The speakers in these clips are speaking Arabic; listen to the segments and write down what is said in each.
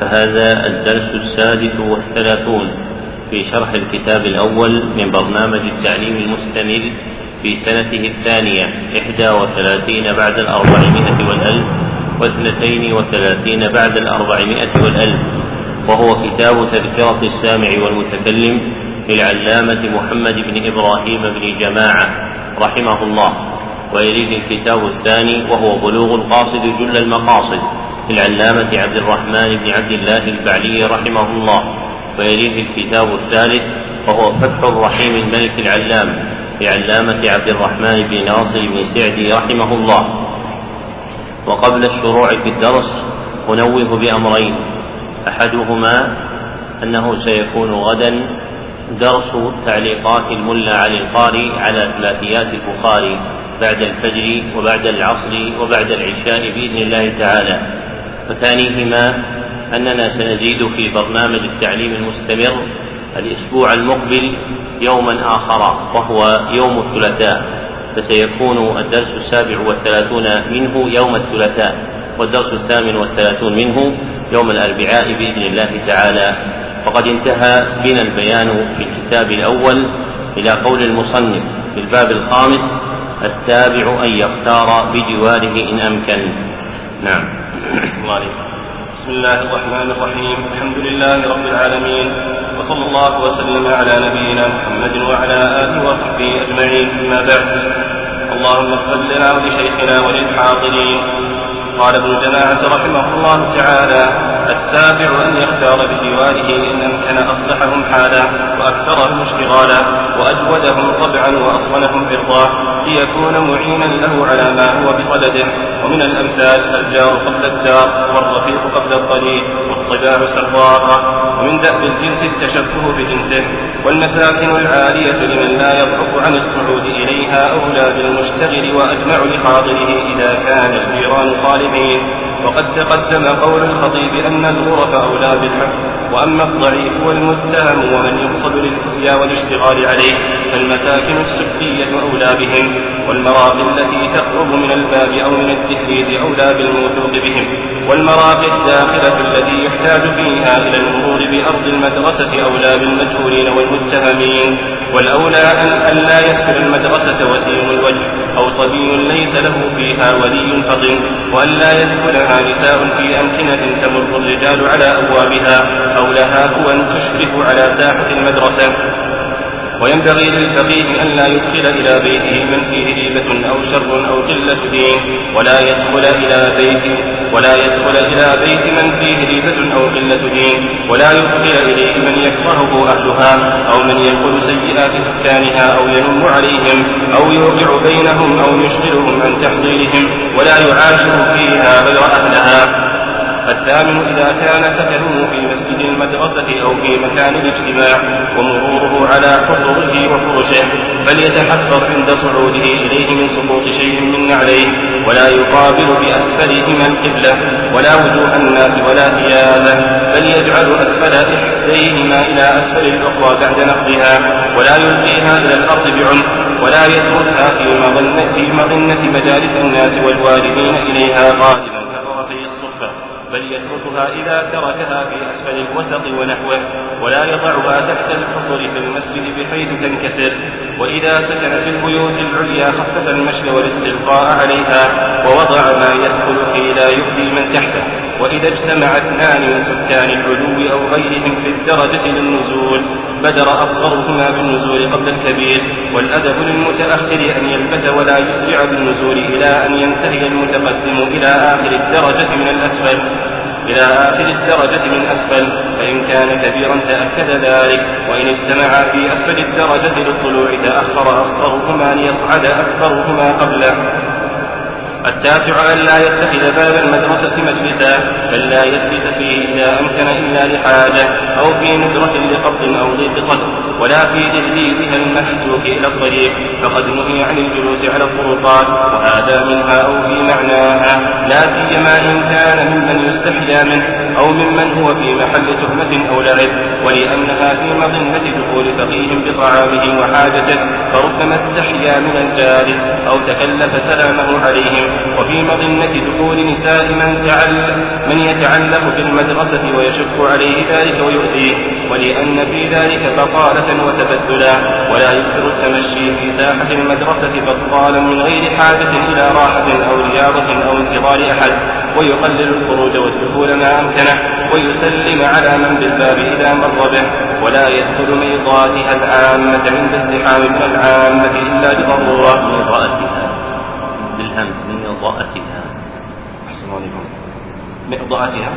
فهذا الدرس السادس والثلاثون في شرح الكتاب الأول من برنامج التعليم المستمر في سنته الثانية إحدى وثلاثين بعد الأربعمائة والألف واثنتين وثلاثين بعد الأربعمائة والألف. وهو كتاب تذكرة السامع والمتكلم للعلامة محمد بن إبراهيم بن جماعة رحمه الله. ويريد الكتاب الثاني وهو بلوغ القاصد جل المقاصد. للعلامة عبد الرحمن بن عبد الله البعلي رحمه الله ويليه الكتاب الثالث وهو فتح الرحيم الملك العلام لعلامة عبد الرحمن بن ناصر بن سعدي رحمه الله. وقبل الشروع في الدرس أنوه بأمرين. أحدهما أنه سيكون غدا درس تعليقات الملا علي القاري على ثلاثيات البخاري بعد الفجر وبعد العصر وبعد العشاء بإذن الله تعالى. وثانيهما أننا سنزيد في برنامج التعليم المستمر الأسبوع المقبل يوما آخر وهو يوم الثلاثاء فسيكون الدرس السابع والثلاثون منه يوم الثلاثاء والدرس الثامن والثلاثون منه يوم الأربعاء بإذن الله تعالى. وقد انتهى بنا البيان في الكتاب الأول إلى قول المصنف في الباب الخامس السابع أن يختار بجواره إن أمكن. نعم. بسم الله الرحمن الرحيم. الحمد لله رب العالمين. وصلى الله وسلم على نبينا محمد وعلى آله وصحبه أجمعين. أما بعد. اللهم اغفر لنا ولشيخنا وللحاضرين. قال ابن جماعة رحمه الله تعالى السابع أن يختار بجواره إن أمكن أصلحهم حالا وأكثرهم اشتغالا وأجودهم طبعا وأصونهم برضاه ليكون معينا له على ما هو بصدده. ومن الأمثال الجار قبل الدار والرفيق قبل الطريق والطباع سراقة ومن دأب الجنس التشبه بجنسه والمساكن العالية لمن لا يضعف عن الصعود إليها أولى بالمشتغل وأجمع لحاضره إذا كان الجيران صالحين. وقد تقدم قول الخطيب أن الغرف أولى بالحق وأما الضعيف والمتهم ومن يقصد للفتيا والاشتغال عليه فالمساكن السكية أولى بهم والمراقي التي تقرب من الباب أو من التهديد أولى بالموثوق بهم. والمراقي الداخلة التي يحتاج فيها إلى المرور بأرض المدرسة أولى بالمجهولين والمتهمين والأولى أن لا يسكن المدرسة وسيم الوجه أو صبي ليس له فيها ولي فطن وأن لا يسكنها نساء في أمكنة تمر الرجال على أبوابها أو لها قوى تشرف على ساحة المدرسة. وينبغي للفقيه أن لا يدخل إلى بيته من فيه ريبة أو شر أو قلة دين ولا يدخل إلى بيت ولا يدخل إلى بيت من فيه ريبة أو قلة دين ولا يدخل إليه من يكرهه أهلها أو من يقول سيئات سكانها أو ينم عليهم أو يوقع بينهم أو يشغلهم عن تحصيلهم ولا يعاشر فيها غير أهلها. الثامن إذا كان سكنه في مسجد المدرسة أو في مكان الاجتماع ومروره على حصره وفرشه فليتحذر عند صعوده إليه من سقوط شيء من عليه ولا يقابل بأسفلهما القبلة ولا وجوه الناس ولا ثيابه بل يجعل أسفل إحديهما إلى أسفل الأخرى بعد نقضها ولا يلقيها إلى الأرض بعنف ولا يتركها في مظنة, مجالس الناس والوالدين إليها غالبا بل يتركها إذا تركها في أسفل الوسط ونحوه ولا يضعها تحت الحصر في المسجد بحيث تنكسر وإذا سكن في البيوت العليا خفف المشي والاستلقاء عليها ووضع ما يدخل كي لا يؤذي من تحته وإذا اجتمع اثنان من سكان العلو أو غيرهم في الدرجة للنزول بدر أصغرهما بالنزول قبل الكبير والأدب للمتأخر أن يلبث ولا يسرع بالنزول إلى أن ينتهي المتقدم إلى آخر الدرجة من الأسفل. إلى آخر الدرجة من أسفل فإن كان كبيرا تأكد ذلك وإن اجتمعا في أسفل الدرجة للطلوع تأخر أصغرهما ليصعد أكبرهما قبله. التاسع أن لا يتخذ باب المدرسة مجلسا بل لا يجلس فيه إذا أمكن إلا لحاجة أو في ندرة لقبض أو ضيق صدر ولا في تجديدها المحسوك إلى الطريق. فقد نهي عن الجلوس على الطرقات وهذا منها أو في معناها. لا سيما إن كان ممن يستحيا منه أو ممن هو في محل تهمة أو لعب. ولأنها في مظنة دخول فقيه بطعامه وحاجته فربما استحيا من الجالس أو تكلف سلامه عليهم. وفي مظنة دخول نساء من تعلق من يتعلق بالمدرسة ويشق عليه ذلك ويؤذيه. ولأن في ذلك بطالة وتبدلا. ولا يكثر التمشي في ساحة المدرسة بطالا من غير حاجة إلى راحة أو رياضة أو انتظار أحد. ويقلل الخروج والدخول ما أمكنه. ويسلم على من بالباب إذا مر به. ولا يدخل ميضاتها العامة عند الزحام من العامة إلا لضرورة ميضاتها بالهمز ميضاتها أحسن عليكم مئضأتها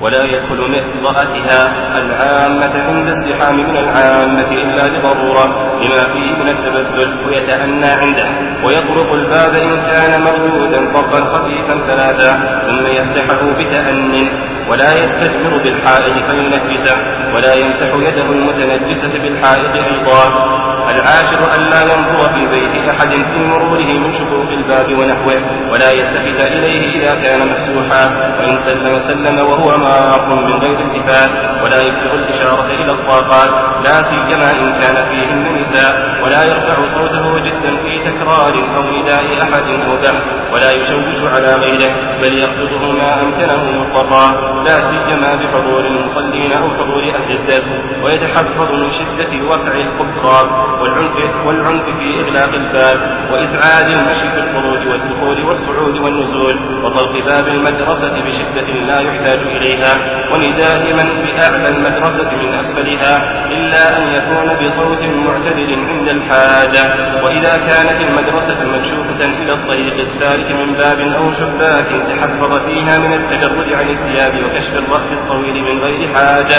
ولا يدخل مئضأتها العامة عند الزحام من العامة إلا لضرورة لما فيه من التبذل ويتأنى عنده. ويطرق الباب إن كان مردودا ضربا خفيفا ثلاثا ثم يفتحه بتأن. ولا يستجمر بالحائط فينجسه. ولا يمسح يده المتنجسة بالحائط أيضا. العاشر أن لا ينظر في بيت أحد في مروره من شقوق الباب ونحوه ولا يلتفت إليه إذا كان مفتوحا وإن سلم سلم وهو مار من غير التفات ولا يبلغ الإشارة إلى الطاقات لا سيما إن كان فيهن نساء ولا يرفع صوته جدا في تكرار أو نداء أحد أو ولا يشوش على غيره بل يقصده ما أمكنه مضطرا لا سيما بحضور المصلين أو حضور أهل الدرس ويتحفظ من شدة وقع الكفار والعنف والعنف في إغلاق الباب وإزعاج المشي في الخروج والدخول والصعود والنزول وطلق باب المدرسة بشدة لا يحتاج إليها ونداء من بأعلى المدرسة من أسفلها إلا أن يكون بصوت معتدل عند الحاجة وإذا كانت المدرسة مكشوفة إلى الطريق السالك من باب أو شباك تحفظ فيها من التجرد عن الثياب وكشف الرأس الطويل من غير حاجة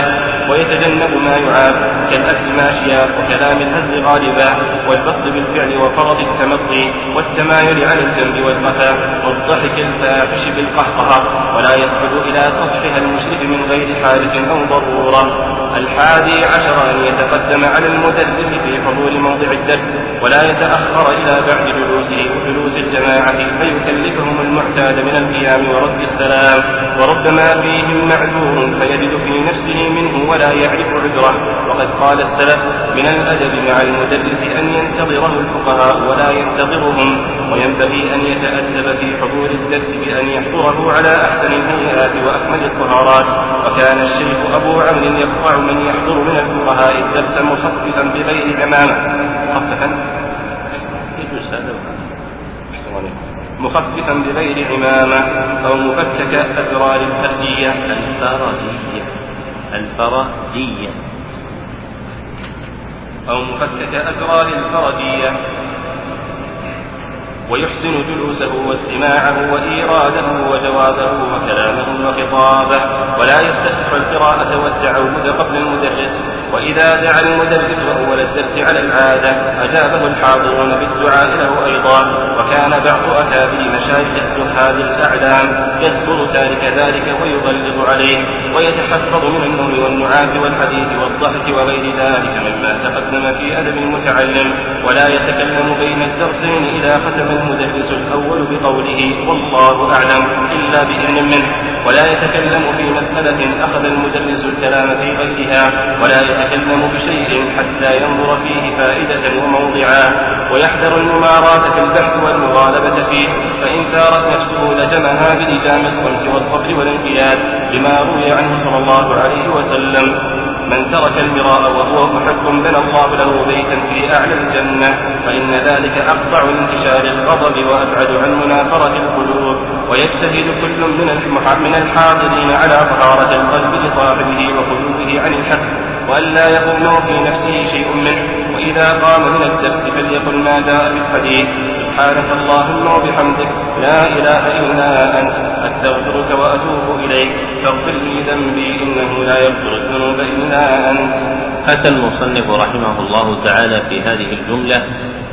ويتجنب ما يعاب كالأكل ماشيا وكلام الهزل غالبا والبسط بالفعل وفرض التمطي والتمايل عن الذنب والقفا والضحك الفاحش بالقهقهة ولا يصعد إلى سطحها المشرف من غير حاجة أو ضرورة. الحادي عشر أن يتقدم على المدرس في حضور موضع الدرس ولا يتأخر إلى بعد جلوسه وجلوس الجماعة فيكلفهم المعتاد من القيام ورد السلام. وربما فيهم معذور فيجد في نفسه منه ولا يعرف عذره. وقد قال السلف من الأدب مع المدرس أن ينتظره الفقهاء ولا ينتظرهم وينبغي أن يتأدب في حضور الدرس بأن يحضره على أحسن الهيئات وأكمل الطهارات. وكان الشيخ أبو عمرو يقطع من يحضر من الفقهاء الدرس مخففا بغير عمامة مخففا مخففا بغير عمامة أو مفكك أزرار الفردية الفرجية الفرجية أو مفكك أزرار الفرجية ويحسن جلوسه واستماعه وإيراده وجوابه وكلامه وخطابه. ولا يستكثر القراءة والتعود قبل المدرس. وإذا دعا المدرس أول الدرس على العادة أجابه الحاضرون بالدعاء له أيضا وكان بعض أكابر مشايخ الزهاد الأعلام يذكر تارك ذلك ويغلظ عليه ويتحفظ من النوم والنعاس والحديث والضحك وغير ذلك مما تقدم في أدب المتعلم. ولا يتكلم بين الدرسين إذا ختم المدرس الأول بقوله والله أعلم إلا بإذن منه. ولا يتكلم في مسألة أخذ المدرس الكلام في غيرها ولا يتكلم بشيء حتى ينظر فيه فائدة وموضعا ويحذر المماراة في البحث والمغالبة فيه فإن ثارت نفسه لجمها بلجام الصمت والصبر والانقياد لما روي عنه صلى الله عليه وسلم. من ترك المراء وهو محق بنى الله له بيتا في أعلى الجنة فإن ذلك أقطع انتشار الغضب وأبعد عن منافرة القلوب. ويجتهد كل من من الحاضرين على طهارة القلب لصاحبه وقلوبه عن الحق وألا يكون في نفسه شيء منه. وإذا قام من الدرس فليقل ما جاء في الحديث سبحانك اللهم وبحمدك لا إله إلا أنت أستغفرك وأتوب إليك. فاغفر لي ذنبي إنه لا يغفر الذنوب إلا أنت. أتى المصنف رحمه الله تعالى في هذه الجملة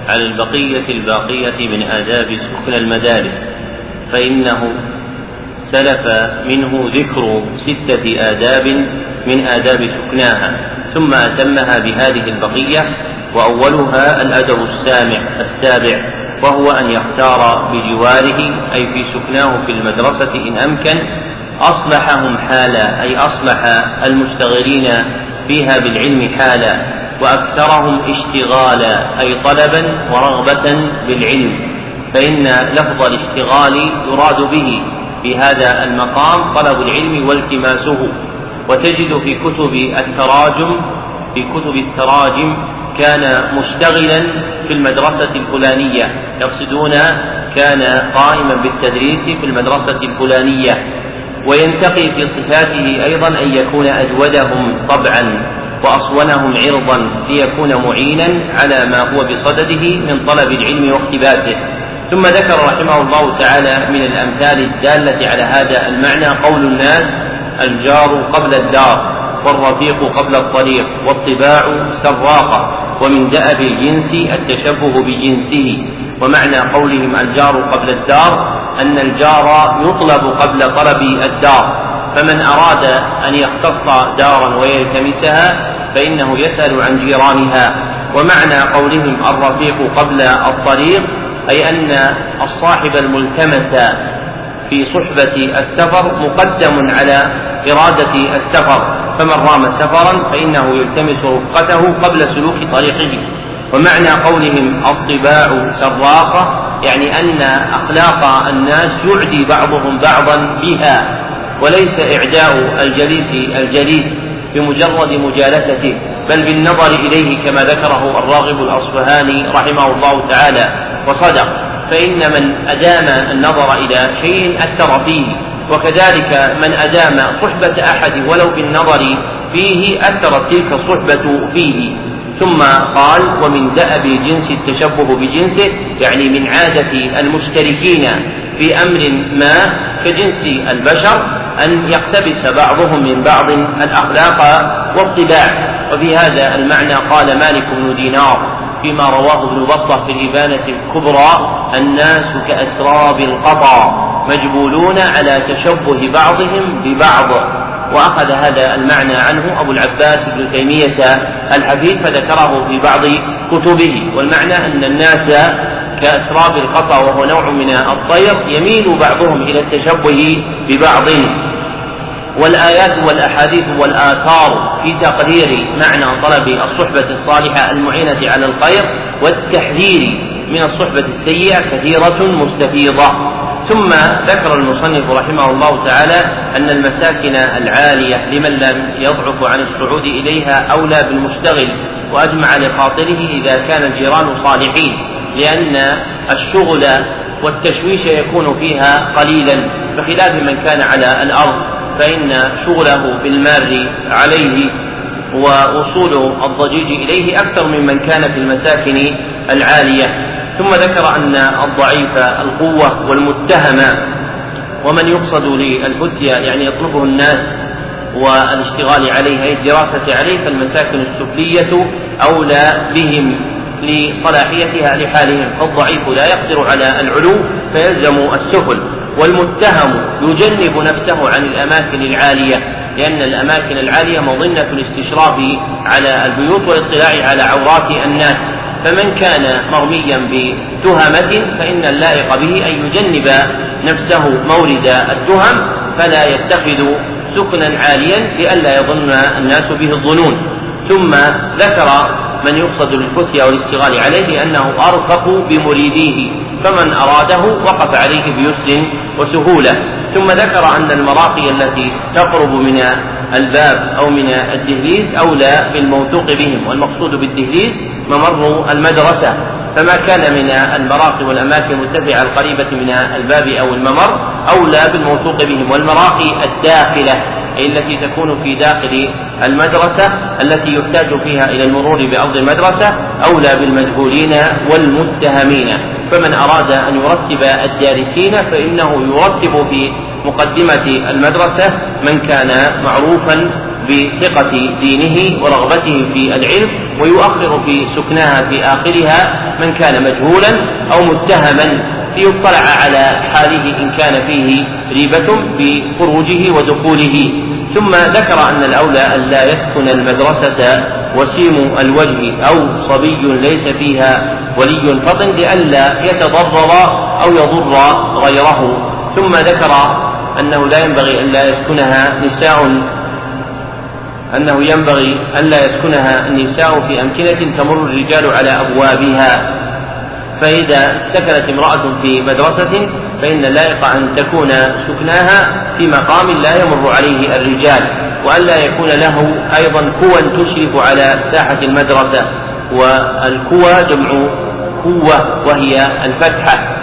على البقية الباقية من آداب سكن المدارس فإنه سلف منه ذكر ستة آداب من آداب سكناها ثم أتمها بهذه البقية وأولها الأدب السامع السابع وهو أن يختار بجواره أي في سكناه في المدرسة إن أمكن أصلحهم حالا أي أصلح المشتغلين فيها بالعلم حالا وأكثرهم اشتغالا أي طلبا ورغبة بالعلم. فإن لفظ الاشتغال يراد به في هذا المقام طلب العلم والتماسه. وتجد في كتب التراجم في كتب التراجم كان مشتغلا في المدرسة الفلانية يقصدون كان قائما بالتدريس في المدرسة الفلانية. وينتقي في صفاته أيضا أن يكون أجودهم طبعا وأصونهم عرضا ليكون معينا على ما هو بصدده من طلب العلم واقتباسه. ثم ذكر رحمه الله تعالى من الأمثال الدالة على هذا المعنى قول الناس الجار قبل الدار والرفيق قبل الطريق والطباع سراقة ومن دأب الجنس التشبه بجنسه. ومعنى قولهم الجار قبل الدار أن الجار يطلب قبل طلب الدار. فمن أراد أن يختص دارا ويلتمسها فإنه يسأل عن جيرانها. ومعنى قولهم الرفيق قبل الطريق أي أن الصاحب الملتمس في صحبة السفر مقدم على إرادة السفر. فمن رام سفرا فإنه يلتمس رفقته قبل سلوك طريقه. ومعنى قولهم الطباع سراقة يعني أن أخلاق الناس يعدي بعضهم بعضا بها وليس إعداء الجليس الجليس بمجرد مجالسته بل بالنظر إليه كما ذكره الراغب الأصفهاني رحمه الله تعالى. وصدق فإن من أدام النظر إلى شيء أثر فيه وكذلك من أدام صحبة أحد ولو بالنظر فيه أثرت تلك الصحبة فيه. ثم قال ومن دأب جنس التشبه بجنسه يعني من عادة المشتركين في أمر ما كجنس البشر أن يقتبس بعضهم من بعض الأخلاق والطباع. وفي هذا المعنى قال مالك بن دينار فيما رواه ابن بطة في الإبانة الكبرى الناس كأسراب القطا مجبولون على تشبه بعضهم ببعض. وأخذ هذا المعنى عنه أبو العباس ابن تيمية الحفيد فذكره في بعض كتبه. والمعنى أن الناس كأسراب القطا وهو نوع من الطير يميل بعضهم إلى التشبه ببعض. والآيات والأحاديث والآثار في تقرير معنى طلب الصحبة الصالحة المعينة على الخير والتحذير من الصحبة السيئة كثيرة مستفيضة. ثم ذكر المصنف رحمه الله تعالى أن المساكن العالية لمن لم يضعف عن الصعود إليها أولى بالمشتغل وأجمع لخاطره إذا كان الجيران صالحين لأن الشغل والتشويش يكون فيها قليلا بخلاف من كان على الأرض فإن شغله بالمار عليه ووصول الضجيج إليه أكثر ممن كان في المساكن العالية. ثم ذكر أن الضعيف القوة والمتهم ومن يقصد للفتية يعني يطلبه الناس والاشتغال عليه أي الدراسة عليه فالمساكن السفلية أولى بهم لصلاحيتها لحالهم. فالضعيف لا يقدر على العلو فيلزم السفل. والمتهم يجنب نفسه عن الأماكن العالية لأن الأماكن العالية مظنة الاستشراف على البيوت والاطلاع على عورات الناس. فمن كان مرميا بتهمة فإن اللائق به أن يجنب نفسه مورد التهم فلا يتخذ سكنا عاليا لئلا يظن الناس به الظنون. ثم ذكر من يقصد بالفتيا والاشتغال عليه أنه أرفق بمريديه فمن أراده وقف عليه بيسر وسهولة. ثم ذكر أن المراقي التي تقرب من الباب أو من الدهليز أولى بالموثوق بهم والمقصود بالدهليز ممر المدرسة فما كان من المراقي والأماكن المرتفعة القريبة من الباب أو الممر أولى بالموثوق بهم والمراقي الداخلة أي التي تكون في داخل المدرسة التي يحتاج فيها إلى المرور بأرض المدرسة أولى بالمجهولين والمتهمين. فمن أراد أن يرتب الدارسين فإنه يرتب في مقدمة المدرسة من كان معروفا بثقة دينه ورغبته في العلم ويؤخر في سكنها في آخرها من كان مجهولا أو متهما ليطلع على حاله إن كان فيه ريبة بخروجه ودخوله. ثم ذكر أن الأولى أن لا يسكن المدرسة وسيم الوجه أو صبي ليس فيها ولي فطن لئلا يتضرر أو يضر غيره. ثم ذكر أنه لا ينبغي أن لا يسكنها نساء أنه ينبغي ألا يسكنها النساء في أمكنة تمر الرجال على أبوابها. فإذا سكنت امرأة في مدرسة فإن اللائق أن تكون سكناها في مقام لا يمر عليه الرجال وألا يكون له أيضا كوى تشرف على ساحة المدرسة. والكوى جمع قوة وهي الفتحة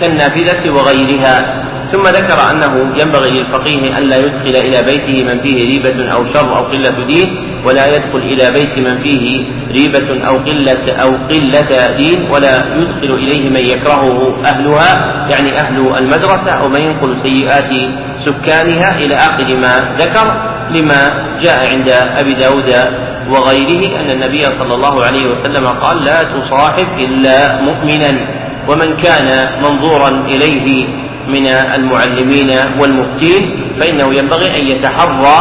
كالنافذة وغيرها. ثم ذكر أنه ينبغي للفقيه ألا يدخل إلى بيته من فيه ريبة أو شر أو قلة دين ولا يدخل إلى بيت من فيه ريبة أو قلة أو قلة دين ولا يدخل إليه من يكرهه أهلها يعني أهل المدرسة أو من ينقل سيئات سكانها إلى آخر ما ذكر لما جاء عند أبي داود وغيره أن النبي صلى الله عليه وسلم قال لا تصاحب إلا مؤمنا ومن كان منظورا إليه من المعلمين والمفتين فإنه ينبغي أن يتحرى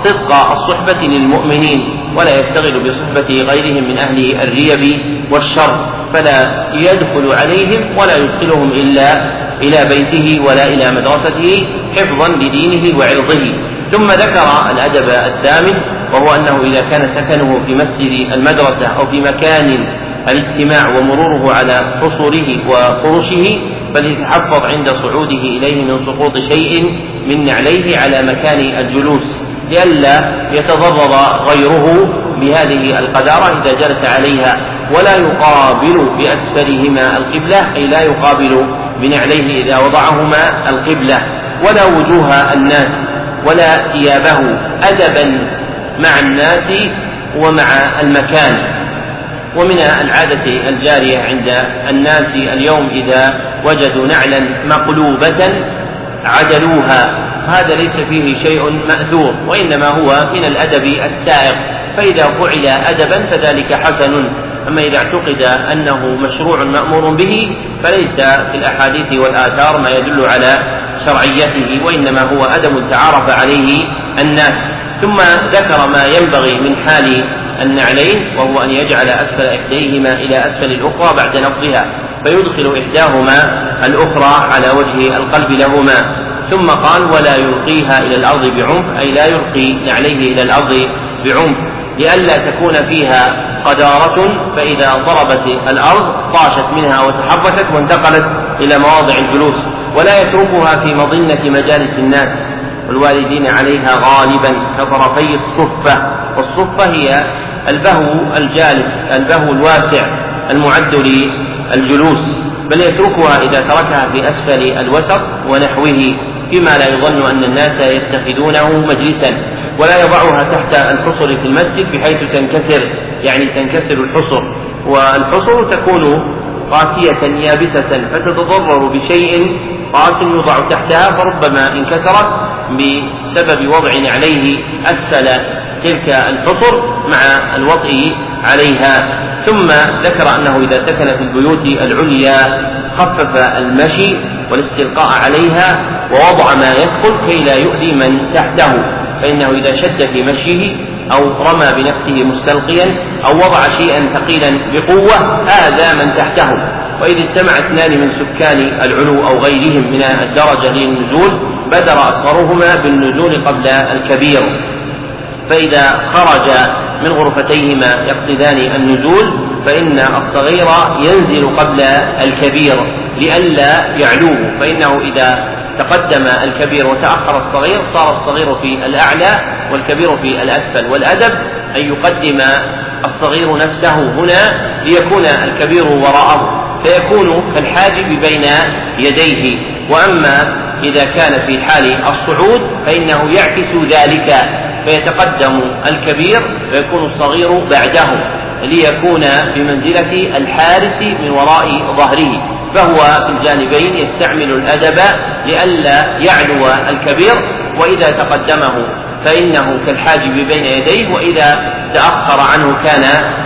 صدق الصحبة للمؤمنين ولا يشتغل بصحبة غيرهم من أهل الريب والشر فلا يدخل عليهم ولا يدخلهم إلا إلى بيته ولا إلى مدرسته حفظا لدينه وعرضه. ثم ذكر الأدب الثامن وهو أنه إذا كان سكنه في مسجد المدرسة أو في مكان الاجتماع ومروره على حصوره وفرشه فليتحفظ عند صعوده إليه من سقوط شيء من نعليه على مكان الجلوس لئلا يتضرر غيره بهذه القذارة إذا جلس عليها ولا يقابل بأسفلهما القبلة أي لا يقابل بنعليه إذا وضعهما القبلة ولا وجوه الناس ولا ثيابه أدبا مع الناس ومع المكان. ومن العادة الجارية عند الناس اليوم إذا وجدوا نعلا مقلوبة عدلوها. هذا ليس فيه شيء مأثور وإنما هو من الأدب السائق. فإذا فعل أدبا فذلك حسن. أما إذا اعتقد أنه مشروع مأمور به فليس في الأحاديث والآثار ما يدل على شرعيته وإنما هو أدب تعارف عليه الناس. ثم ذكر ما ينبغي من حال النعلين وهو أن يجعل أسفل إحديهما إلى أسفل الأخرى بعد نقضها فيدخل إحداهما الأخرى على وجه القلب لهما ثم قال ولا يلقيها إلى الأرض بعنف أي لا يلقي نعليه إلى الأرض بعنف لئلا تكون فيها قدارة فإذا ضربت الأرض طاشت منها وتحركت وانتقلت إلى مواضع الجلوس ولا يتركها في مظنة مجالس الناس والوالدين عليها غالبا كطرفي الصفة والصفة هي البهو الجالس البهو الواسع المعد للجلوس بل يتركها إذا تركها في أسفل الوسط ونحوه فيما لا يظن أن الناس يتخذونه مجلسا ولا يضعها تحت الحصر في المسجد بحيث تنكسر يعني تنكسر الحصر والحصر تكون قاسية يابسة فتتضرر بشيء قاس يوضع تحتها فربما انكسرت بسبب وضع عليه أسفل تلك الحصر مع الوطء عليها. ثم ذكر أنه إذا سكن في البيوت العليا خفف المشي والاستلقاء عليها ووضع ما يدخل كي لا يؤذي من تحته. فإنه إذا شد في مشيه أو رمى بنفسه مستلقيا أو وضع شيئا ثقيلا بقوة آذى من تحته. وإذا اجتمع اثنان من سكان العلو أو غيرهم من الدرجة للنزول بدر أصغرهما بالنزول قبل الكبير. فإذا خرج من غرفتيهما يقصدان النزول فإن الصغير ينزل قبل الكبير لئلا يعلوه. فإنه إذا تقدم الكبير وتأخر الصغير صار الصغير في الأعلى والكبير في الأسفل. والأدب أن يقدم الصغير نفسه هنا ليكون الكبير وراءه فيكون كالحاجب بين يديه. وأما إذا كان في حال الصعود فإنه يعكس ذلك. فيتقدم الكبير ويكون الصغير بعده ليكون بمنزلة الحارس من وراء ظهره فهو في الجانبين يستعمل الأدب لئلا يعلو الكبير وإذا تقدمه فإنه كالحاجب بين يديه وإذا تأخر عنه كان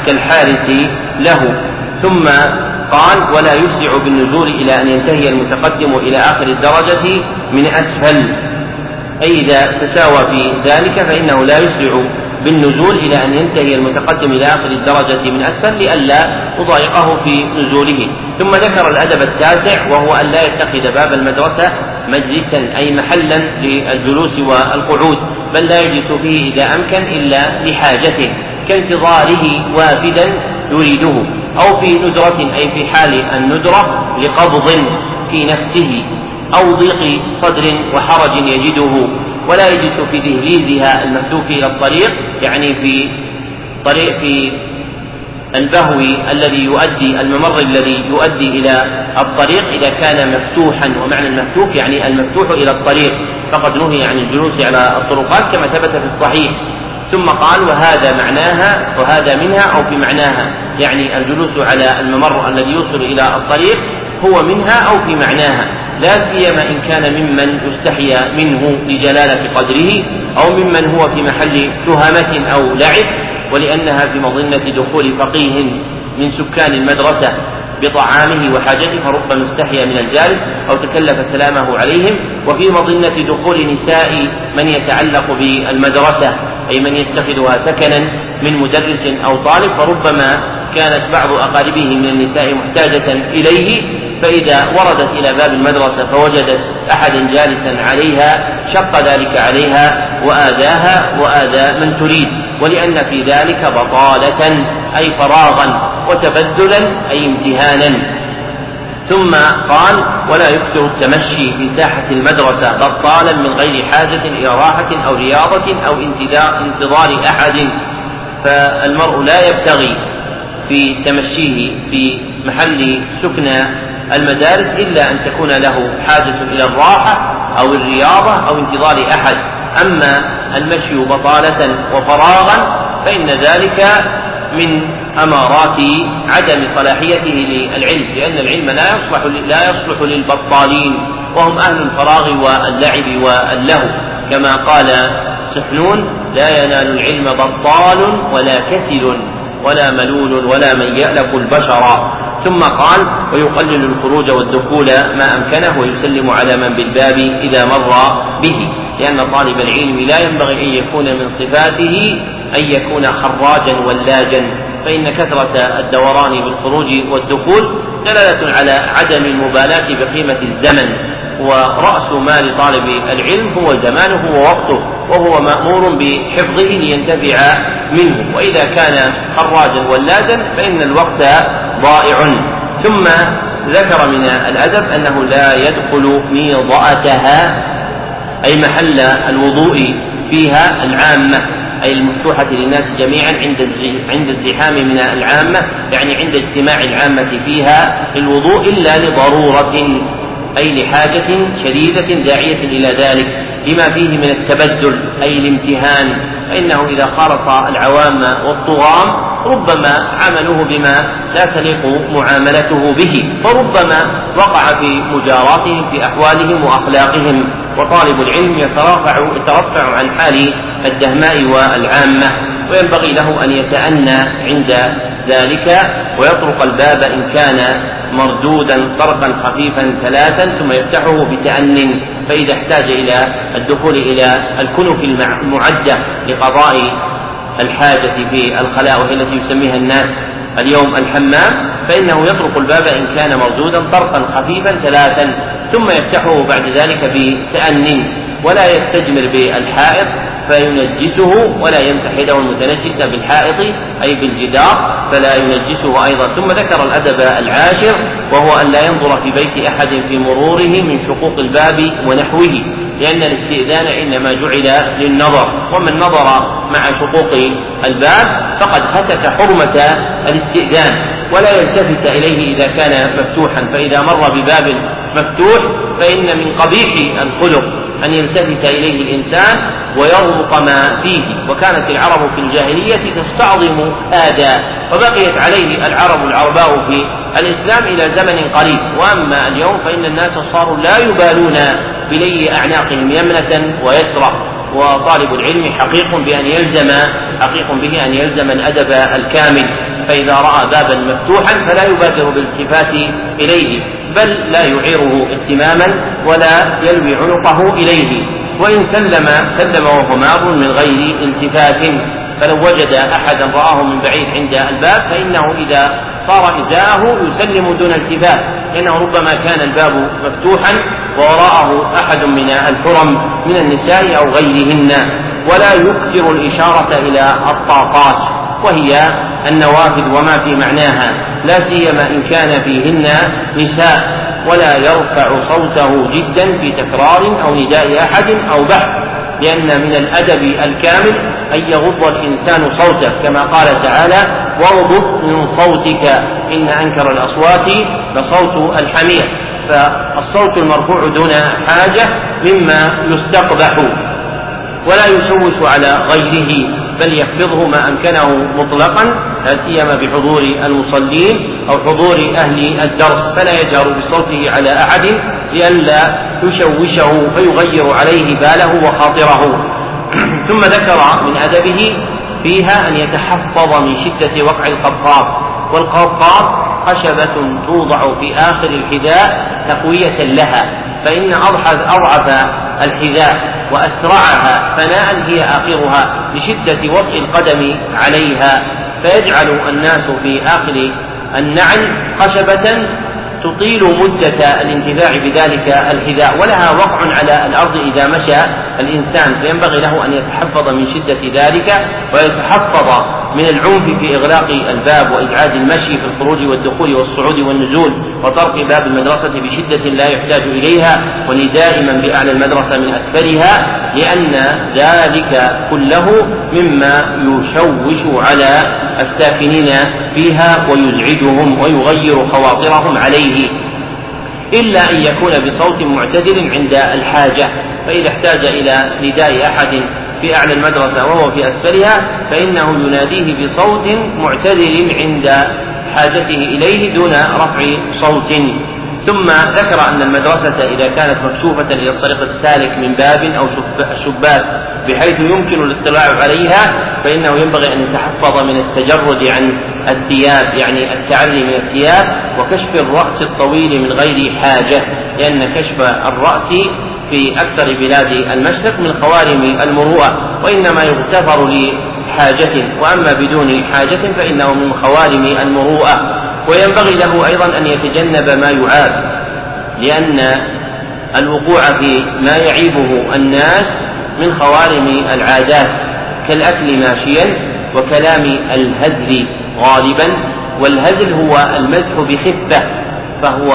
كالحارس له. ثم قال ولا يسرع بالنزول إلى أن ينتهي المتقدم إلى آخر الدرجة من أسفل أي إذا تساوى في ذلك فإنه لا يسرع بالنزول إلى أن ينتهي المتقدم إلى آخر الدرجة من أسفل لئلا يضايقه في نزوله. ثم ذكر الأدب التاسع وهو أن لا يتخذ باب المدرسة مجلسا أي محلا للجلوس والقعود بل لا يجلس فيه إذا أمكن إلا لحاجته كانتظاره وافدا يريده أو في نزرة أي في حال الندرة لقبض في نفسه. أو ضيق صدر وحرج يجده ولا يجلس في دهليزها المفتوح إلى الطريق يعني في طريق في البهو الذي يؤدي الممر الذي يؤدي إلى الطريق إذا كان مفتوحا ومعنى المفتوح يعني المفتوح إلى الطريق فقد نهي عن الجلوس على الطرقات كما ثبت في الصحيح. ثم قال وهذا معناها وهذا منها أو في معناها يعني الجلوس على الممر الذي يوصل إلى الطريق هو منها أو في معناها. لا سيما إن كان ممن يستحيا منه لجلالة قدره أو ممن هو في محل تهمة أو لعب ولأنها في مظنة دخول فقيه من سكان المدرسة بطعامه وحاجته فربما استحيا من الجالس أو تكلف سلامه عليهم. وفي مظنة دخول نساء من يتعلق بالمدرسة أي من يتخذها سكنا من مدرس أو طالب فربما كانت بعض أقاربه من النساء محتاجة إليه فإذا وردت إلى باب المدرسة فوجدت أحدا جالسا عليها شق ذلك عليها وآذاها وآذى من تريد ولأن في ذلك بطالة أي فراغا وتبدلا أي امتهانا. ثم قال ولا يكثر التمشي في ساحة المدرسة بطالا من غير حاجة إلى راحة أو رياضة أو انتظار أحد. فالمرء لا يبتغي في تمشيه في محل سكنى المدارس إلا أن تكون له حاجة إلى الراحة أو الرياضة أو انتظار أحد. أما المشي بطالة وفراغا فإن ذلك من أمارات عدم صلاحيته للعلم لأن العلم لا يصلح لا يصلح للبطالين وهم أهل الفراغ واللعب واللهو. كما قال سحنون لا ينال العلم بطال ولا كسل ولا ملول ولا من يألف البشر. ثم قال ويقلل الخروج والدخول ما أمكنه ويسلم على من بالباب إذا مر به لأن طالب العلم لا ينبغي أن يكون من صفاته أن يكون خراجا ولاجا فإن كثرة الدوران بالخروج والدخول دلالة على عدم المبالاة بقيمة الزمن. ورأس مال طالب العلم هو زمانه ووقته وهو مأمور بحفظه لينتفع منه. وإذا كان خراجا ولاجا فإن الوقت ضائع. ثم ذكر من الأدب أنه لا يدخل ميضأتها أي محل الوضوء فيها العامة أي المفتوحة للناس جميعا عند عند الزحام من العامة يعني عند اجتماع العامة فيها الوضوء إلا لضرورة. أي لحاجة شديدة داعية إلى ذلك لما فيه من التبدل أي الامتهان فإنه إذا خالط العوام والطغاة ربما عملوه بما لا تليق معاملته به فربما وقع في مجاراتهم في أحوالهم وأخلاقهم وطالب العلم يترافع يترفع عن حال الدهماء والعامة وينبغي له أن يتأنى عند ذلك ويطرق الباب إن كان مردودا طرقا خفيفا ثلاثا ثم يفتحه بتأن فإذا احتاج إلى الدخول إلى الكنف المعدة لقضاء الحاجة في الخلاء وهي التي يسميها الناس اليوم الحمام فإنه يطرق الباب إن كان مردودا طرقا خفيفا ثلاثا ثم يفتحه بعد ذلك بتأن. ولا يستجمر بالحائط فينجسه ولا يمسح يده المتنجسة بالحائط أي بالجدار فلا ينجسه أيضا. ثم ذكر الأدب العاشر وهو أن لا ينظر في بيت أحد في مروره من شقوق الباب ونحوه لأن الاستئذان إنما جعل للنظر. ومن نظر مع شقوق الباب فقد هتك حرمة الاستئذان ولا يلتفت إليه إذا كان مفتوحا. فإذا مر بباب مفتوح فإن من قبيح الخلق. أن يلتفت إليه الإنسان ويربط ما فيه. وكانت العرب في الجاهلية تستعظم هذا وبقيت عليه العرب العرباء في الإسلام إلى زمن قريب. وأما اليوم فإن الناس صاروا لا يبالون بلي أعناقهم يمنة ويسرى وطالب العلم حقيق بأن يلزم حقيق به أن يلزم الأدب الكامل. فإذا رأى بابا مفتوحا فلا يبادر بالالتفات إليه. بل لا يعيره اهتماما ولا يلوي عنقه إليه. وإن سلم سلم وهو مار من غير التفات. فلو وجد أحدا رآه من بعيد عند الباب فإنه إذا صار إزاءه يسلم دون التفات. لأنه ربما كان الباب مفتوحا ووراءه أحد من الحرم من النساء أو غيرهن. ولا يكثر الإشارة إلى الطاقات. وهي النوافذ وما في معناها لا سيما إن كان فيهن نساء ولا يرفع صوته جدا في تكرار أو نداء أحد أو بحث لأن من الأدب الكامل أن يغض الإنسان صوته كما قال تعالى واغضض من صوتك إن أنكر الأصوات لصوت الحمير. فالصوت المرفوع دون حاجة مما يستقبح ولا يشوش على غيره. بل يخفضه ما أمكنه مطلقا لا سيما بحضور المصلين أو حضور أهل الدرس. فلا يجهر بصوته على أحد لئلا يشوشه فيغير عليه باله وخاطره. ثم ذكر من أدبه فيها أن يتحفظ من شدة وقع القبقاب والقبقاب خشبة توضع في آخر الحذاء تقوية لها فإن أضعف الحذاء وأسرعها فناء هي آخرها لشدة وطئ القدم عليها. فيجعل الناس في آخر النعل خشبة تطيل مدة الانتفاع بذلك الحذاء ولها وقع على الأرض إذا مشى الإنسان فينبغي له أن يتحفظ من شدة ذلك ويتحفظ من العنف في إغلاق الباب وإزعاج المشي في الخروج والدخول والصعود والنزول وطرق باب المدرسة بشدة لا يحتاج إليها ونداء من بأعلى المدرسة من أسفلها لأن ذلك كله مما يشوش على الساكنين فيها ويزعجهم ويغير خواطرهم عليه. إلا أن يكون بصوت معتدل عند الحاجة فإذا احتاج إلى نداء أحد في أعلى المدرسة وهو في أسفلها فإنه يناديه بصوت معتدل عند حاجته إليه دون رفع صوت. ثم ذكر أن المدرسة إذا كانت مكشوفة إلى الطريق السالك من باب أو شباك بحيث يمكن الاطلاع عليها فإنه ينبغي أن يتحفظ من التجرد عن الثياب يعني التعري من الثياب وكشف الرأس الطويل من غير حاجة لأن كشف الرأس في أكثر بلاد المشرق من خوارم المروءة وإنما يغتفر لحاجة وأما بدون حاجة فإنه من خوارم المروءة. وينبغي له أيضا أن يتجنب ما يعاب لأن الوقوع في ما يعيبه الناس من خوارم العادات كالأكل ماشيا وكلام الهزل غالبا والهزل هو المزح بخفة فهو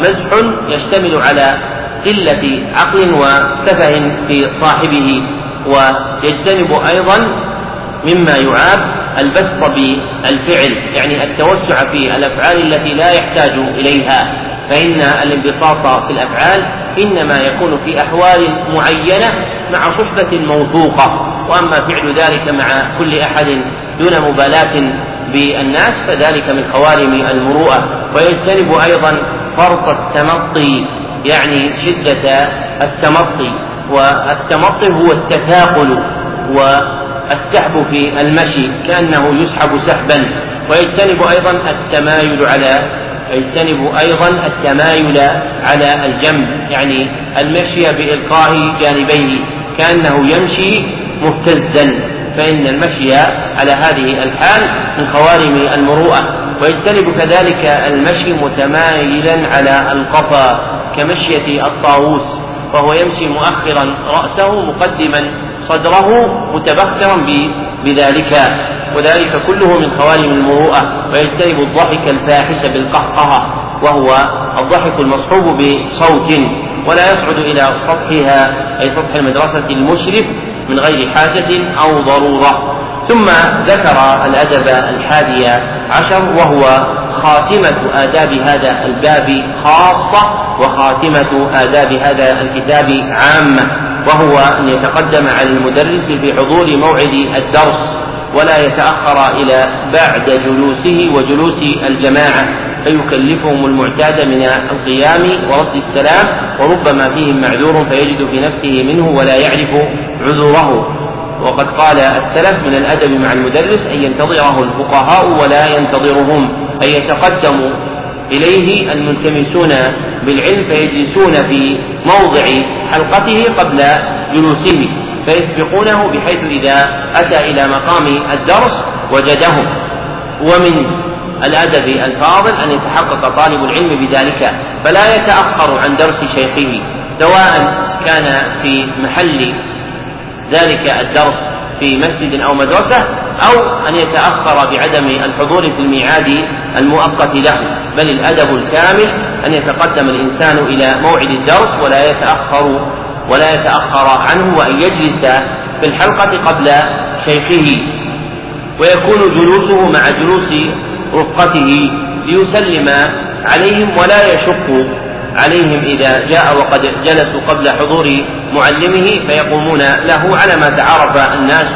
مزح يشتمل على قلة عقل وسفه في صاحبه ويجتنب أيضا مما يعاب البسط بالفعل يعني التوسع في الأفعال التي لا يحتاج إليها. فإن الانبساط في الأفعال إنما يكون في أحوال معينة مع صحبة موثوقة. وأما فعل ذلك مع كل أحد دون مبالاة بالناس فذلك من خوارم المروءة. ويجتنب أيضا فرط التمطي يعني شدة التمطي والتمطي هو التثاقل و السحب في المشي كأنه يسحب سحبا. ويجتنب أيضا التمايل على يجتنب أيضا التمايل على الجنب يعني المشي بإلقاء جانبيه كأنه يمشي مهتزا. فإن المشي على هذه الحال من خوارم المروءة. ويجتنب كذلك المشي متمايلا على القفا كمشية الطاووس فهو يمشي مؤخرا رأسه مقدما صدره متبخترا بذلك وذلك كله من خوارم المروءة ويجتنب الضحك الفاحش بالقهقهة وهو الضحك المصحوب بصوت ولا يصعد إلى سطحها أي سطح المدرسة المشرف من غير حاجة أو ضرورة. ثم ذكر الأدب الحادي عشر وهو خاتمة آداب هذا الباب خاصة وخاتمة آداب هذا الكتاب عامة وهو أن يتقدم على المدرس في حضور موعد الدرس ولا يتأخر إلى بعد جلوسه وجلوس الجماعة فيكلفهم المعتاد من القيام ورد السلام وربما فيهم معذور فيجد في نفسه منه ولا يعرف عذوره. وقد قال السلف من الأدب مع المدرس أن ينتظره الفقهاء ولا ينتظرهم أن يتقدموا إليه الملتمسون بالعلم فيجلسون في موضع حلقته قبل جلوسه فيسبقونه بحيث إذا أتى إلى مقام الدرس وجدهم. ومن الأدب الفاضل أن يتحقق طالب العلم بذلك فلا يتأخر عن درس شيخه سواء كان في محل ذلك الدرس في مسجد أو مدرسة أو أن يتأخر بعدم الحضور في الميعاد المؤقت له. بل الأدب الكامل أن يتقدم الإنسان إلى موعد الدرس ولا يتأخر ولا يتأخر عنه وأن يجلس في الحلقة قبل شيخه. ويكون جلوسه مع جلوس رفقته ليسلم عليهم ولا يشق عليهم إذا جاء وقد جلسوا قبل حضور معلمه فيقومون له على ما تعارف الناس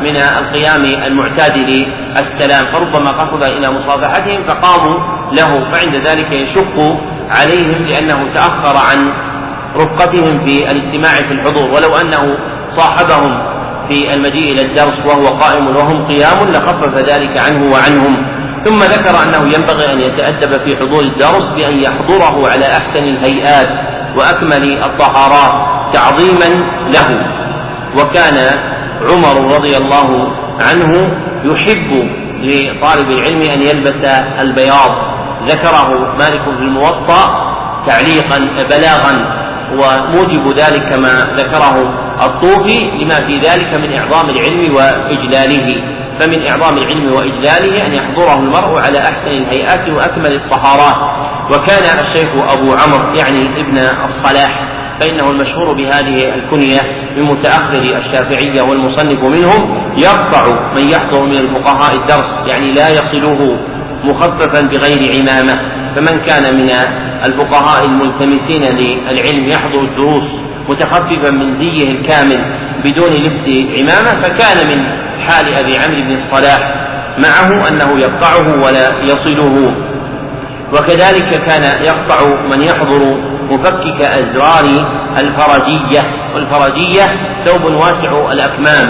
من القيام المعتاد للسلام. فربما قصد إلى مصافحتهم فقاموا له فعند ذلك يشق عليهم لأنه تأخر عن رفقتهم في الاجتماع في الحضور. ولو أنه صاحبهم في المجيء إلى الدرس وهو قائم وهم قيام لخفف ذلك عنه وعنهم. ثم ذكر أنه ينبغي أن يتأدب في حضور الدرس بأن يحضره على أحسن الهيئات وأكمل الطهارات تعظيما له. وكان عمر رضي الله عنه يحب لطالب العلم أن يلبس البياض. ذكره مالك في الموطأ تعليقا بلاغا وموجب ذلك كما ذكره الطوفي لما في ذلك من إعظام العلم وإجلاله. فمن إعظام العلم وإجلاله أن يحضره المرء على أحسن الهيئات وأكمل الطهارات. وكان الشيخ أبو عمرو يعني ابن الصلاح فإنه المشهور بهذه الكنية من متأخر الشافعية والمصنف منهم يقطع من يحضر من الفقهاء الدرس يعني لا يصله مخففا بغير عمامة. فمن كان من الفقهاء الملتمسين للعلم يحضر الدروس. متخففا من زيه الكامل بدون لبس عمامة فكان من حال أبي عمرو بن الصلاح معه أنه يقطعه ولا يصله. وكذلك كان يقطع من يحضر مفكك أزرار الفرجية والفرجية ثوب واسع الأكمام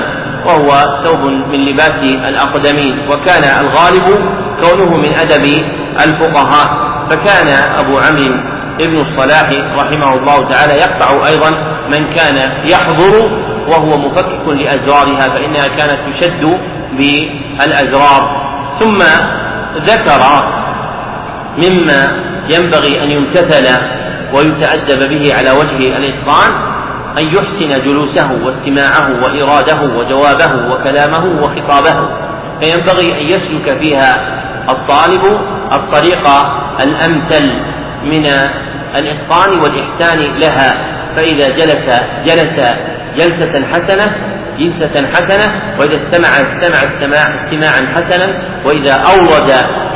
وهو ثوب من لباس الأقدمين وكان الغالب كونه من أدب الفقهاء فكان أبو عمرو ابن الصلاح رحمه الله تعالى يقطع أيضا من كان يحضر وهو مفكك لأزرارها فإنها كانت تشد بالأزرار. ثم ذكر مما ينبغي أن يمتثل ويتأدب به على وجه الإتقان أن يحسن جلوسه واستماعه وإراده وجوابه وكلامه وخطابه. فينبغي أن يسلك فيها الطالب الطريق الأمثل من الإتقان والإحسان لها. فإذا جلس جلس جلسة حسنة جلسة حسنة وإذا استمع استمع استماع استماعا حسنا وإذا أورد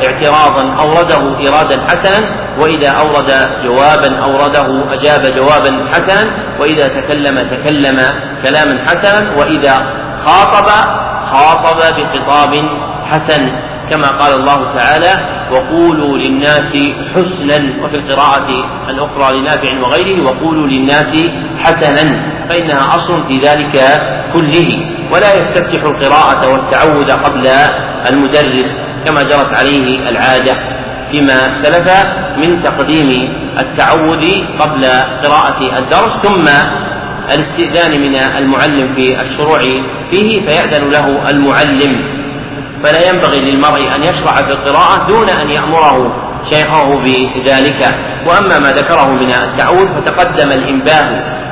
اعتراضا أورده إرادا حسنا وإذا أورد جوابا أورده أجاب جوابا حسنا وإذا تكلم تكلم كلاما حسنا وإذا خاطب خاطب بخطاب حسن. كما قال الله تعالى وقولوا للناس حسنا وفي القراءة الأخرى لنافع وغيره وقولوا للناس حسنا فإنها أصل في ذلك كله. ولا يستفتح القراءة والتعوذ قبل المدرس كما جرت عليه العادة فيما سلف من تقديم التعوذ قبل قراءة الدرس ثم الاستئذان من المعلم في الشروع فيه فيأذن له المعلم. فلا ينبغي للمرء أن يشرع في القراءة دون أن يأمره شيخه بذلك. وأما ما ذكره من التعوذ فتقدم الإنباه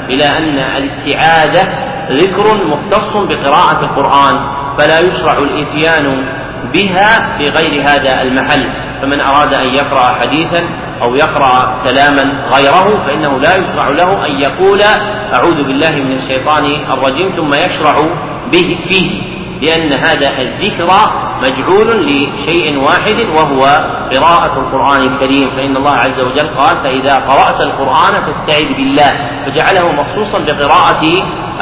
إلى أن الاستعاذة ذكر مختص بقراءة القرآن فلا يشرع الإتيان بها في غير هذا المحل. فمن أراد أن يقرأ حديثا أو يقرأ كلاما غيره فإنه لا يشرع له أن يقول أعوذ بالله من الشيطان الرجيم ثم يشرع به فيه. لأن هذا الذكر مجعول لشيء واحد وهو قراءة القرآن الكريم. فإن الله عز وجل قال فإذا قرأت القرآن فاستعذ بالله فجعله مخصوصا بقراءة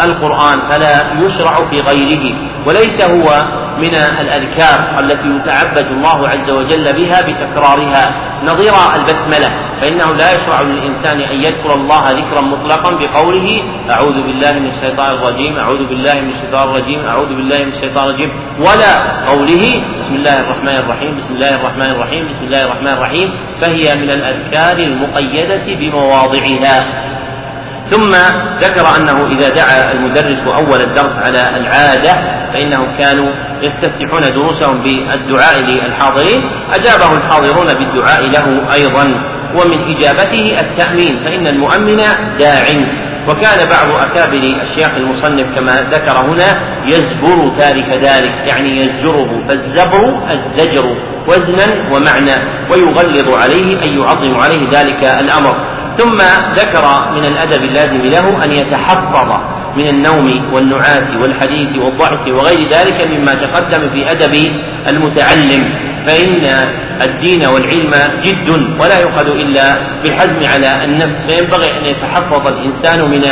القرآن فلا يشرع في غيره. وليس هو من الأذكار التي يتعبد الله عز وجل بها بتكرارها. نظير البسملة. فإنه لا يشرع للإنسان أن يذكر الله ذكرا مطلقا بقوله أعوذ بالله من الشيطان الرجيم أعوذ بالله من الشيطان الرجيم أعوذ بالله من الشيطان الرجيم. ولا قوله بسم الله الرحمن الرحيم بسم الله الرحمن الرحيم بسم الله الرحمن الرحيم. فهي من الأذكار المقيدة بمواضعها. ثم ذكر أنه إذا دعا المدرس أول الدرس على العادة فإنهم كانوا يستفتحون دروسهم بالدعاء للحاضرين. أجابه الحاضرون بالدعاء له أيضا. ومن إجابته التأمين فإن المؤمن داع. وكان بعض أكابر الشيخ المصنف كما ذكر هنا يزبر تارك ذلك يعني يزجره فالزبر الزجر وزنا ومعنى ويغلظ عليه أي يعظم عليه ذلك الأمر. ثم ذكر من الأدب اللازم له أن يتحفظ من النوم والنعاس والحديث والضعف وغير ذلك مما تقدم في أدب المتعلم. فإن الدين والعلم جد ولا يؤخذ إلا بالحزم على النفس. فينبغي أن يتحفظ الإنسان من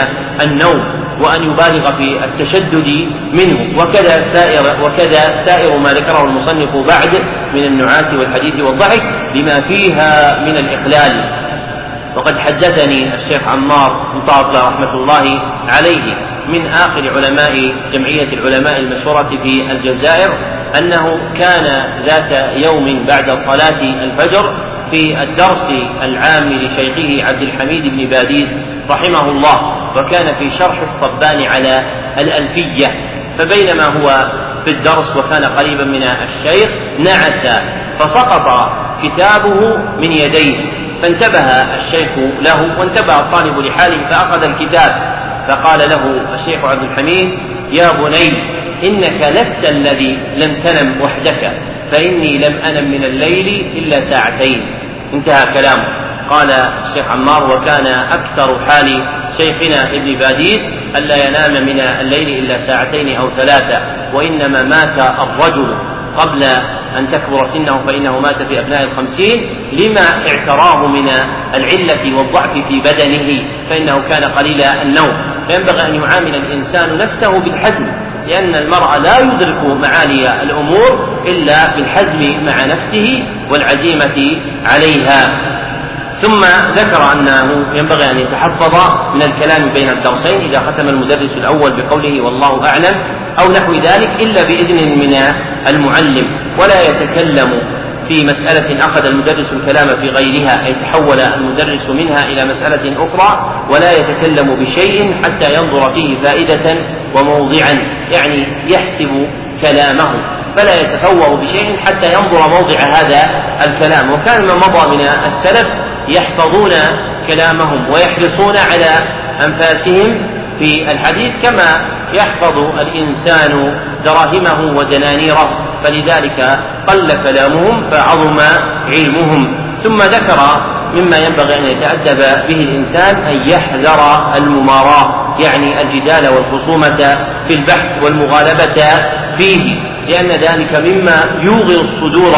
النوم وأن يبالغ في التشدد منه. وكذا سائر وكذا سائر ما ذكره المصنف بعد من النعاس والحديث والضحك لما فيها من الإخلال. وقد حدثني الشيخ عمار مطاط رحمة الله عليه من آخر علماء جمعية العلماء المشهورة في الجزائر أنه كان ذات يوم بعد صلاة الفجر في الدرس العام لشيخه عبد الحميد بن باديس رحمه الله وكان في شرح الصبان على الألفية. فبينما هو في الدرس وكان قريبا من الشيخ نعس فسقط كتابه من يديه. فانتبه الشيخ له وانتبه الطالب لحاله فأخذ الكتاب فقال له الشيخ عبد الحميد يا بني إنك لست الذي لم تنم وحدك فإني لم أنم من الليل إلا ساعتين. انتهى كلامه قال الشيخ عمار وكان أكثر حال شيخنا ابن باديس ألا ينام من الليل إلا ساعتين أو ثلاثة وإنما مات الرجل قبل أن تكبر سنه فإنه مات في أبناء الخمسين لما اعتراه من العلة والضعف في بدنه فإنه كان قليل النوم. فينبغي أن يعامل الإنسان نفسه بالحزم لأن المرء لا يدرك معالي الأمور إلا بالحزم مع نفسه والعزيمة عليها. ثم ذكر انه ينبغي أن يتحفظ من الكلام بين الدرسين إذا ختم المدرس الأول بقوله والله أعلم أو نحو ذلك إلا بإذن من المعلم. ولا يتكلم في مسألة أخذ المدرس الكلام في غيرها أي تحول المدرس منها إلى مسألة أخرى ولا يتكلم بشيء حتى ينظر فيه فائدة وموضعا يعني يحسب كلامه. فلا يتفوه بشيء حتى ينظر موضع هذا الكلام. وكان من مضى من السلف يحفظون كلامهم ويحرصون على أنفاسهم في الحديث كما يحفظ الإنسان دراهمه ودنانيره. فلذلك قل كلامهم فعظم علمهم. ثم ذكر مما ينبغي أن يتأدب به الإنسان أن يحذر المماراة. يعني الجدال والخصومة في البحث والمغالبة فيه لأن ذلك مما يوغر الصدور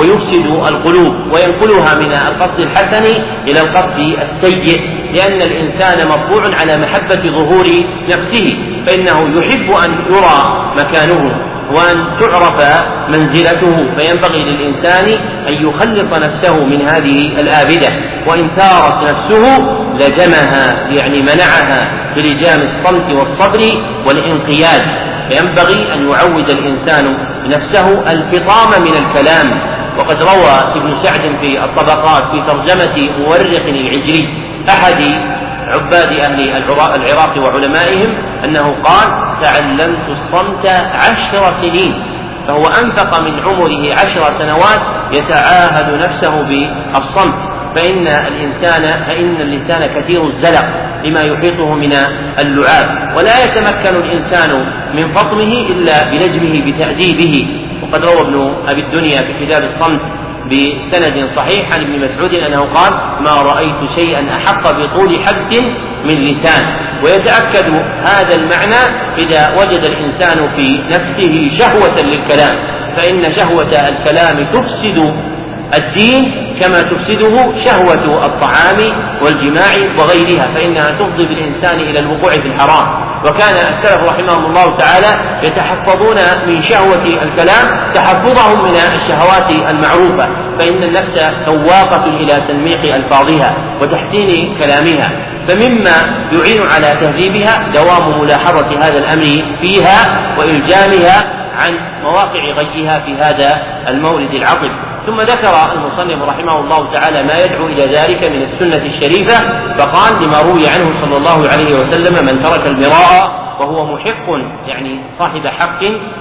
ويفسد القلوب وينقلها من القصد الحسن إلى القصد السيء لأن الإنسان مطبوع على محبة ظهور نفسه فإنه يحب أن يرى مكانه وأن تعرف منزلته فينبغي للإنسان أن يخلص نفسه من هذه الآبدة وإن ثارت نفسه لجمها يعني منعها بلجام الصمت والصبر والانقياد. فينبغي أن يعود الإنسان نفسه الفطام من الكلام. وقد روى ابن سعد في الطبقات في ترجمة مورخ العجلي أحد عباد أهل العراق وعلمائهم أنه قال تعلمت الصمت عشر سنين. فهو أنفق من عمره عشر سنوات يتعاهد نفسه بالصمت. فإن الإنسان فإن اللسان كثير الزلق لما يحيطه من اللعاب ولا يتمكن الإنسان من فطمه إلا بنجمه بتأديبه. وقد روى ابن أبي الدنيا في كتاب الصمت بسند صحيح عن ابن مسعود أنه قال: ما رأيت شيئا أحق بطول حبس من لسان، ويتأكد هذا المعنى إذا وجد الإنسان في نفسه شهوة للكلام، فإن شهوة الكلام تفسد الدين كما تفسده شهوة الطعام والجماع وغيرها فإنها تفضي بالإنسان إلى الوقوع في الحرام. وكان السلف رحمهم الله تعالى يتحفظون من شهوة الكلام تحفظهم من الشهوات المعروفة فإن النفس سواقة إلى تنميق ألفاظها وتحسين كلامها. فمما يعين على تهذيبها دوام ملاحظة هذا الأمر فيها وإلجامها عن مواقع غيها في هذا المورد العظيم. ثم ذكر المصنف رحمه الله تعالى ما يدعو إلى ذلك من السنة الشريفة فقال لما روي عنه صلى الله عليه وسلم من ترك المراء وهو محق يعني صاحب حق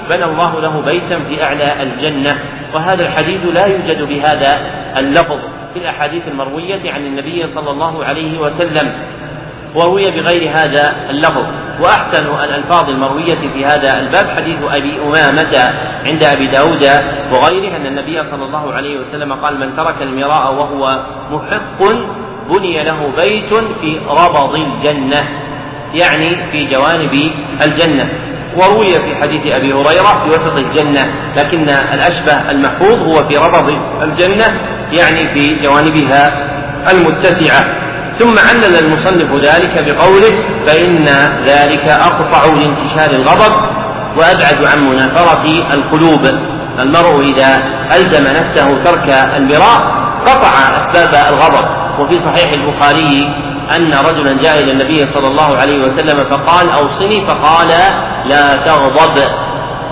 بنى الله له بيتا في أعلى الجنة. وهذا الحديث لا يوجد بهذا اللفظ في الأحاديث المروية عن النبي صلى الله عليه وسلم. وروي بغير هذا اللفظ. وأحسن الألفاظ المروية في هذا الباب حديث أبي أمامة عند أبي داود وغيره أن النبي صلى الله عليه وسلم قال من ترك المراء وهو محق بني له بيت في ربض الجنة. يعني في جوانب الجنة. وروي في حديث أبي هريرة في وسط الجنة لكن الأشبه المحفوظ هو في ربض الجنة يعني في جوانبها المتسعة. ثم علل المصنف ذلك بقوله فإن ذلك أقطع لانتشار الغضب وأبعد عن منافرة القلوب. المرء إذا ألزم نفسه ترك المراء قطع أسباب الغضب. وفي صحيح البخاري أن رجلا جاء إلى النبي صلى الله عليه وسلم فقال أوصني فقال لا تغضب.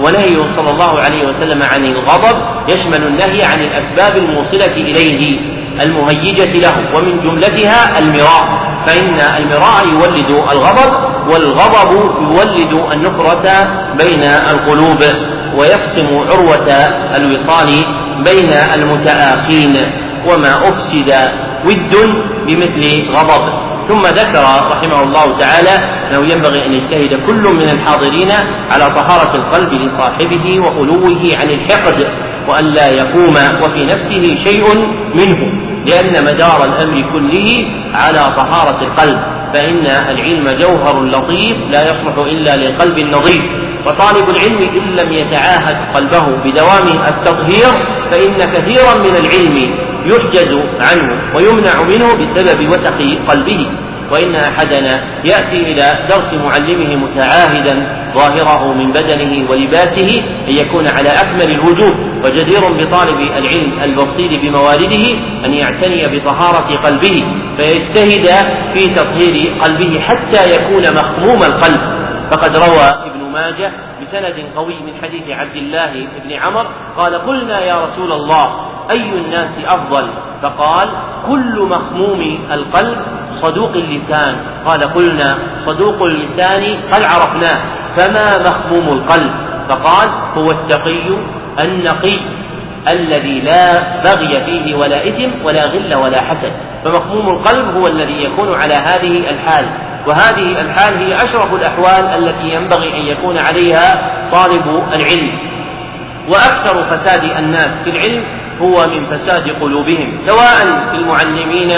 ونهي صلى الله عليه وسلم عن الغضب يشمل النهي عن الأسباب الموصلة إليه. المهيجة له ومن جملتها المراء فإن المراء يولد الغضب والغضب يولد النفرة بين القلوب ويقسم عروة الوصال بين المتآخين وما أفسد ود بمثل غضب. ثم ذكر رحمه الله تعالى أنه ينبغي أن يجتهد كل من الحاضرين على طهارة القلب لصاحبه وخلوه عن الحقد وأن لا يقوم وفي نفسه شيء منه. لأن مدار الأمر كله على طهارة القلب فإن العلم جوهر لطيف لا يصلح إلا للقلب النظيف وطالب العلم إن لم يتعاهد قلبه بدوام التطهير فإن كثيرا من العلم يحجز عنه ويمنع منه بسبب وسخ قلبه. وإن أحدنا يأتي إلى درس معلمه متعاهدا ظاهره من بدنه ولباسه أن يكون على أكمل الوجوه. وجدير بطالب العلم البصير بموارده أن يعتني بطهارة قلبه. فيجتهد في تطهير قلبه حتى يكون مخموم القلب. فقد روى ابن ماجه بسند قوي من حديث عبد الله بن عمر قال قلنا يا رسول الله أي الناس أفضل؟ فقال كل مخموم القلب صدوق اللسان. قال قلنا صدوق اللسان قد عرفناه فما مخموم القلب؟ فقال هو التقي النقي الذي لا بغي فيه ولا إثم ولا غل ولا حسد. فمخموم القلب هو الذي يكون على هذه الحال. وهذه الحال هي أشرف الأحوال التي ينبغي أن يكون عليها طالب العلم. وأكثر فساد الناس في العلم هو من فساد قلوبهم سواء في المعلمين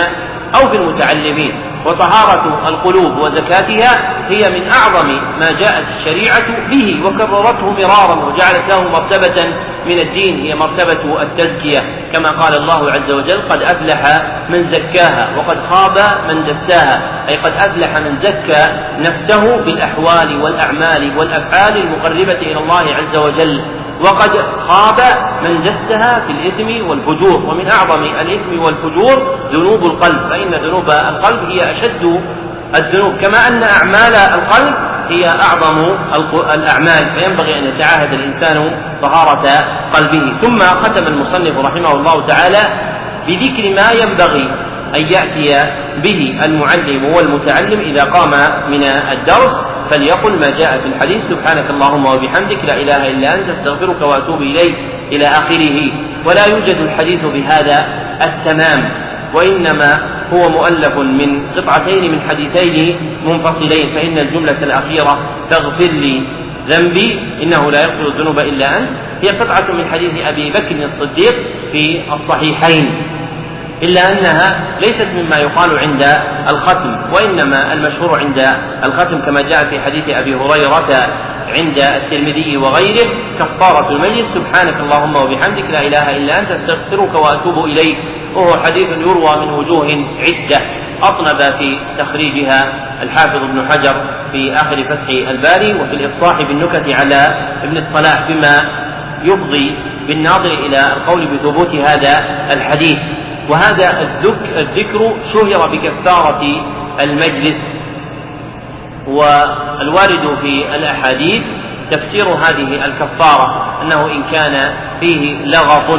أو في المتعلمين. وطهارة القلوب وزكاتها هي من أعظم ما جاءت الشريعة به وكررته مرارا وجعلت له مرتبة من الدين هي مرتبة التزكية. كما قال الله عز وجل قد أفلح من زكاها وقد خاب من دساها. أي قد أفلح من زكى نفسه بالأحوال والأعمال والأفعال المقربة إلى الله عز وجل. وقد خاب من دسها في الإثم والفجور ومن أعظم الإثم والفجور ذنوب القلب فإن ذنوب القلب هي أشد الذنوب كما أن أعمال القلب هي أعظم الأعمال فينبغي أن يتعاهد الإنسان طهارة قلبه. ثم ختم المصنف رحمه الله تعالى بذكر ما ينبغي أن يأتي به المعلم والمتعلم إذا قام من الدرس. فليقل ما جاء في الحديث سبحانك اللهم وبحمدك لا إله إلا أنت أستغفرك وأتوب إليك إلى آخره. ولا يوجد الحديث بهذا التمام وإنما هو مؤلف من قطعتين من حديثين منفصلين. فإن الجملة الأخيرة تغفر لي ذنبي إنه لا يغفر الذنوب إلا أنت. هي قطعة من حديث أبي بكر الصديق في الصحيحين. إلا أنها ليست مما يقال عند الختم وإنما المشهور عند الختم كما جاء في حديث أبي هريرة عند الترمذي وغيره كفارة المجلس سبحانك اللهم وبحمدك لا إله إلا أنت أستغفرك وأتوب إليك. وهو حديث يروى من وجوه عدة أطنب في تخريجها الحافظ ابن حجر في آخر فتح الباري وفي الإفصاح بالنكت على ابن الصلاح بما يفضي بالناظر إلى القول بثبوت هذا الحديث. وهذا الذكر شهر بكفارة المجلس. والوارد في الأحاديث تفسير هذه الكفارة أنه إن كان فيه لغط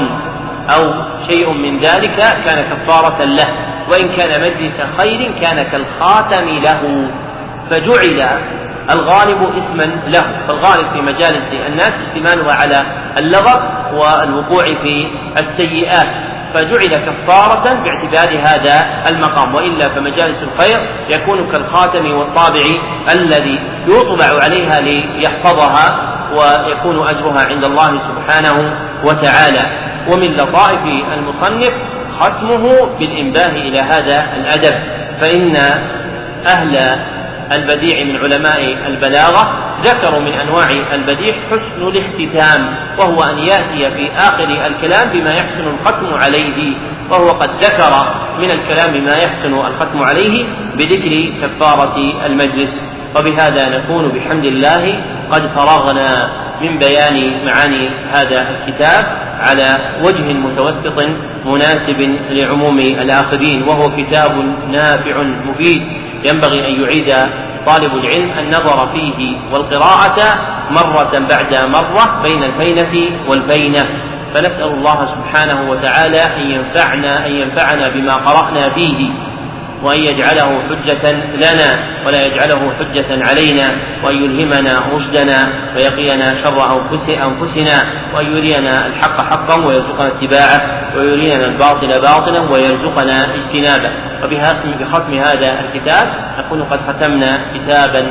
أو شيء من ذلك كان كفارة له وإن كان مجلس خير كان كالخاتم له. فجعل الغالب اسما له فالغالب في مجالس الناس اشتمالها على اللغط والوقوع في السيئات. فجعل كفارة باعتبار هذا المقام. وإلا فمجالس الخير يكون كالخاتم والطابع الذي يطبع عليها ليحفظها ويكون أجرها عند الله سبحانه وتعالى. ومن لطائف المصنف ختمه بالإنباه إلى هذا الأدب. فإن أهل البديع من علماء البلاغة ذكروا من أنواع البديع حسن الاختتام وهو أن يأتي في آخر الكلام بما يحسن الختم عليه وهو قد ذكر من الكلام ما يحسن الختم عليه بذكر كفارة المجلس. وبهذا نكون بحمد الله قد فرغنا من بيان معاني هذا الكتاب على وجه متوسط مناسب لعموم الآخرين وهو كتاب نافع مفيد. ينبغي أن يعيد طالب العلم النظر فيه والقراءة مرة بعد مرة بين الفينة والفينة. فنسأل الله سبحانه وتعالى أن ينفعنا أن ينفعنا بما قرأنا فيه. وأن يجعله حجة لنا ولا يجعله حجة علينا وأن يلهمنا رشدنا ويقينا شر أنفسنا وأن يرينا الحق حقا ويرزقنا اتباعه ويرينا الباطل باطلا ويرزقنا اجتنابه. وبختم هذا الكتاب نكون قد ختمنا كتابا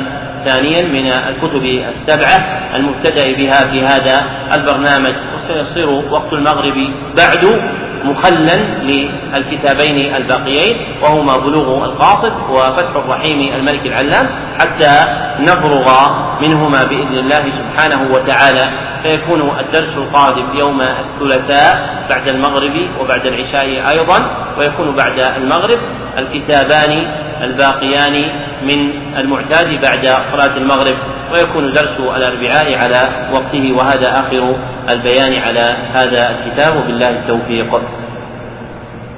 ثانيا من الكتب السبعة المبتدأ بها في هذا البرنامج. وسيصير وقت المغرب بعد مخلا للكتابين الباقيين وهما بلوغ القاصد وفتح الرحيم الملك العلام حتى نفرغ منهما بإذن الله سبحانه وتعالى. فيكون الدرس القادم يوم الثلاثاء بعد المغرب وبعد العشاء أيضا ويكون بعد المغرب الكتابان الباقيان من المعتاد بعد صلاة المغرب. ويكون درس الأربعاء على وقته وهذا آخر البيان على هذا الكتاب وبالله التوفيق.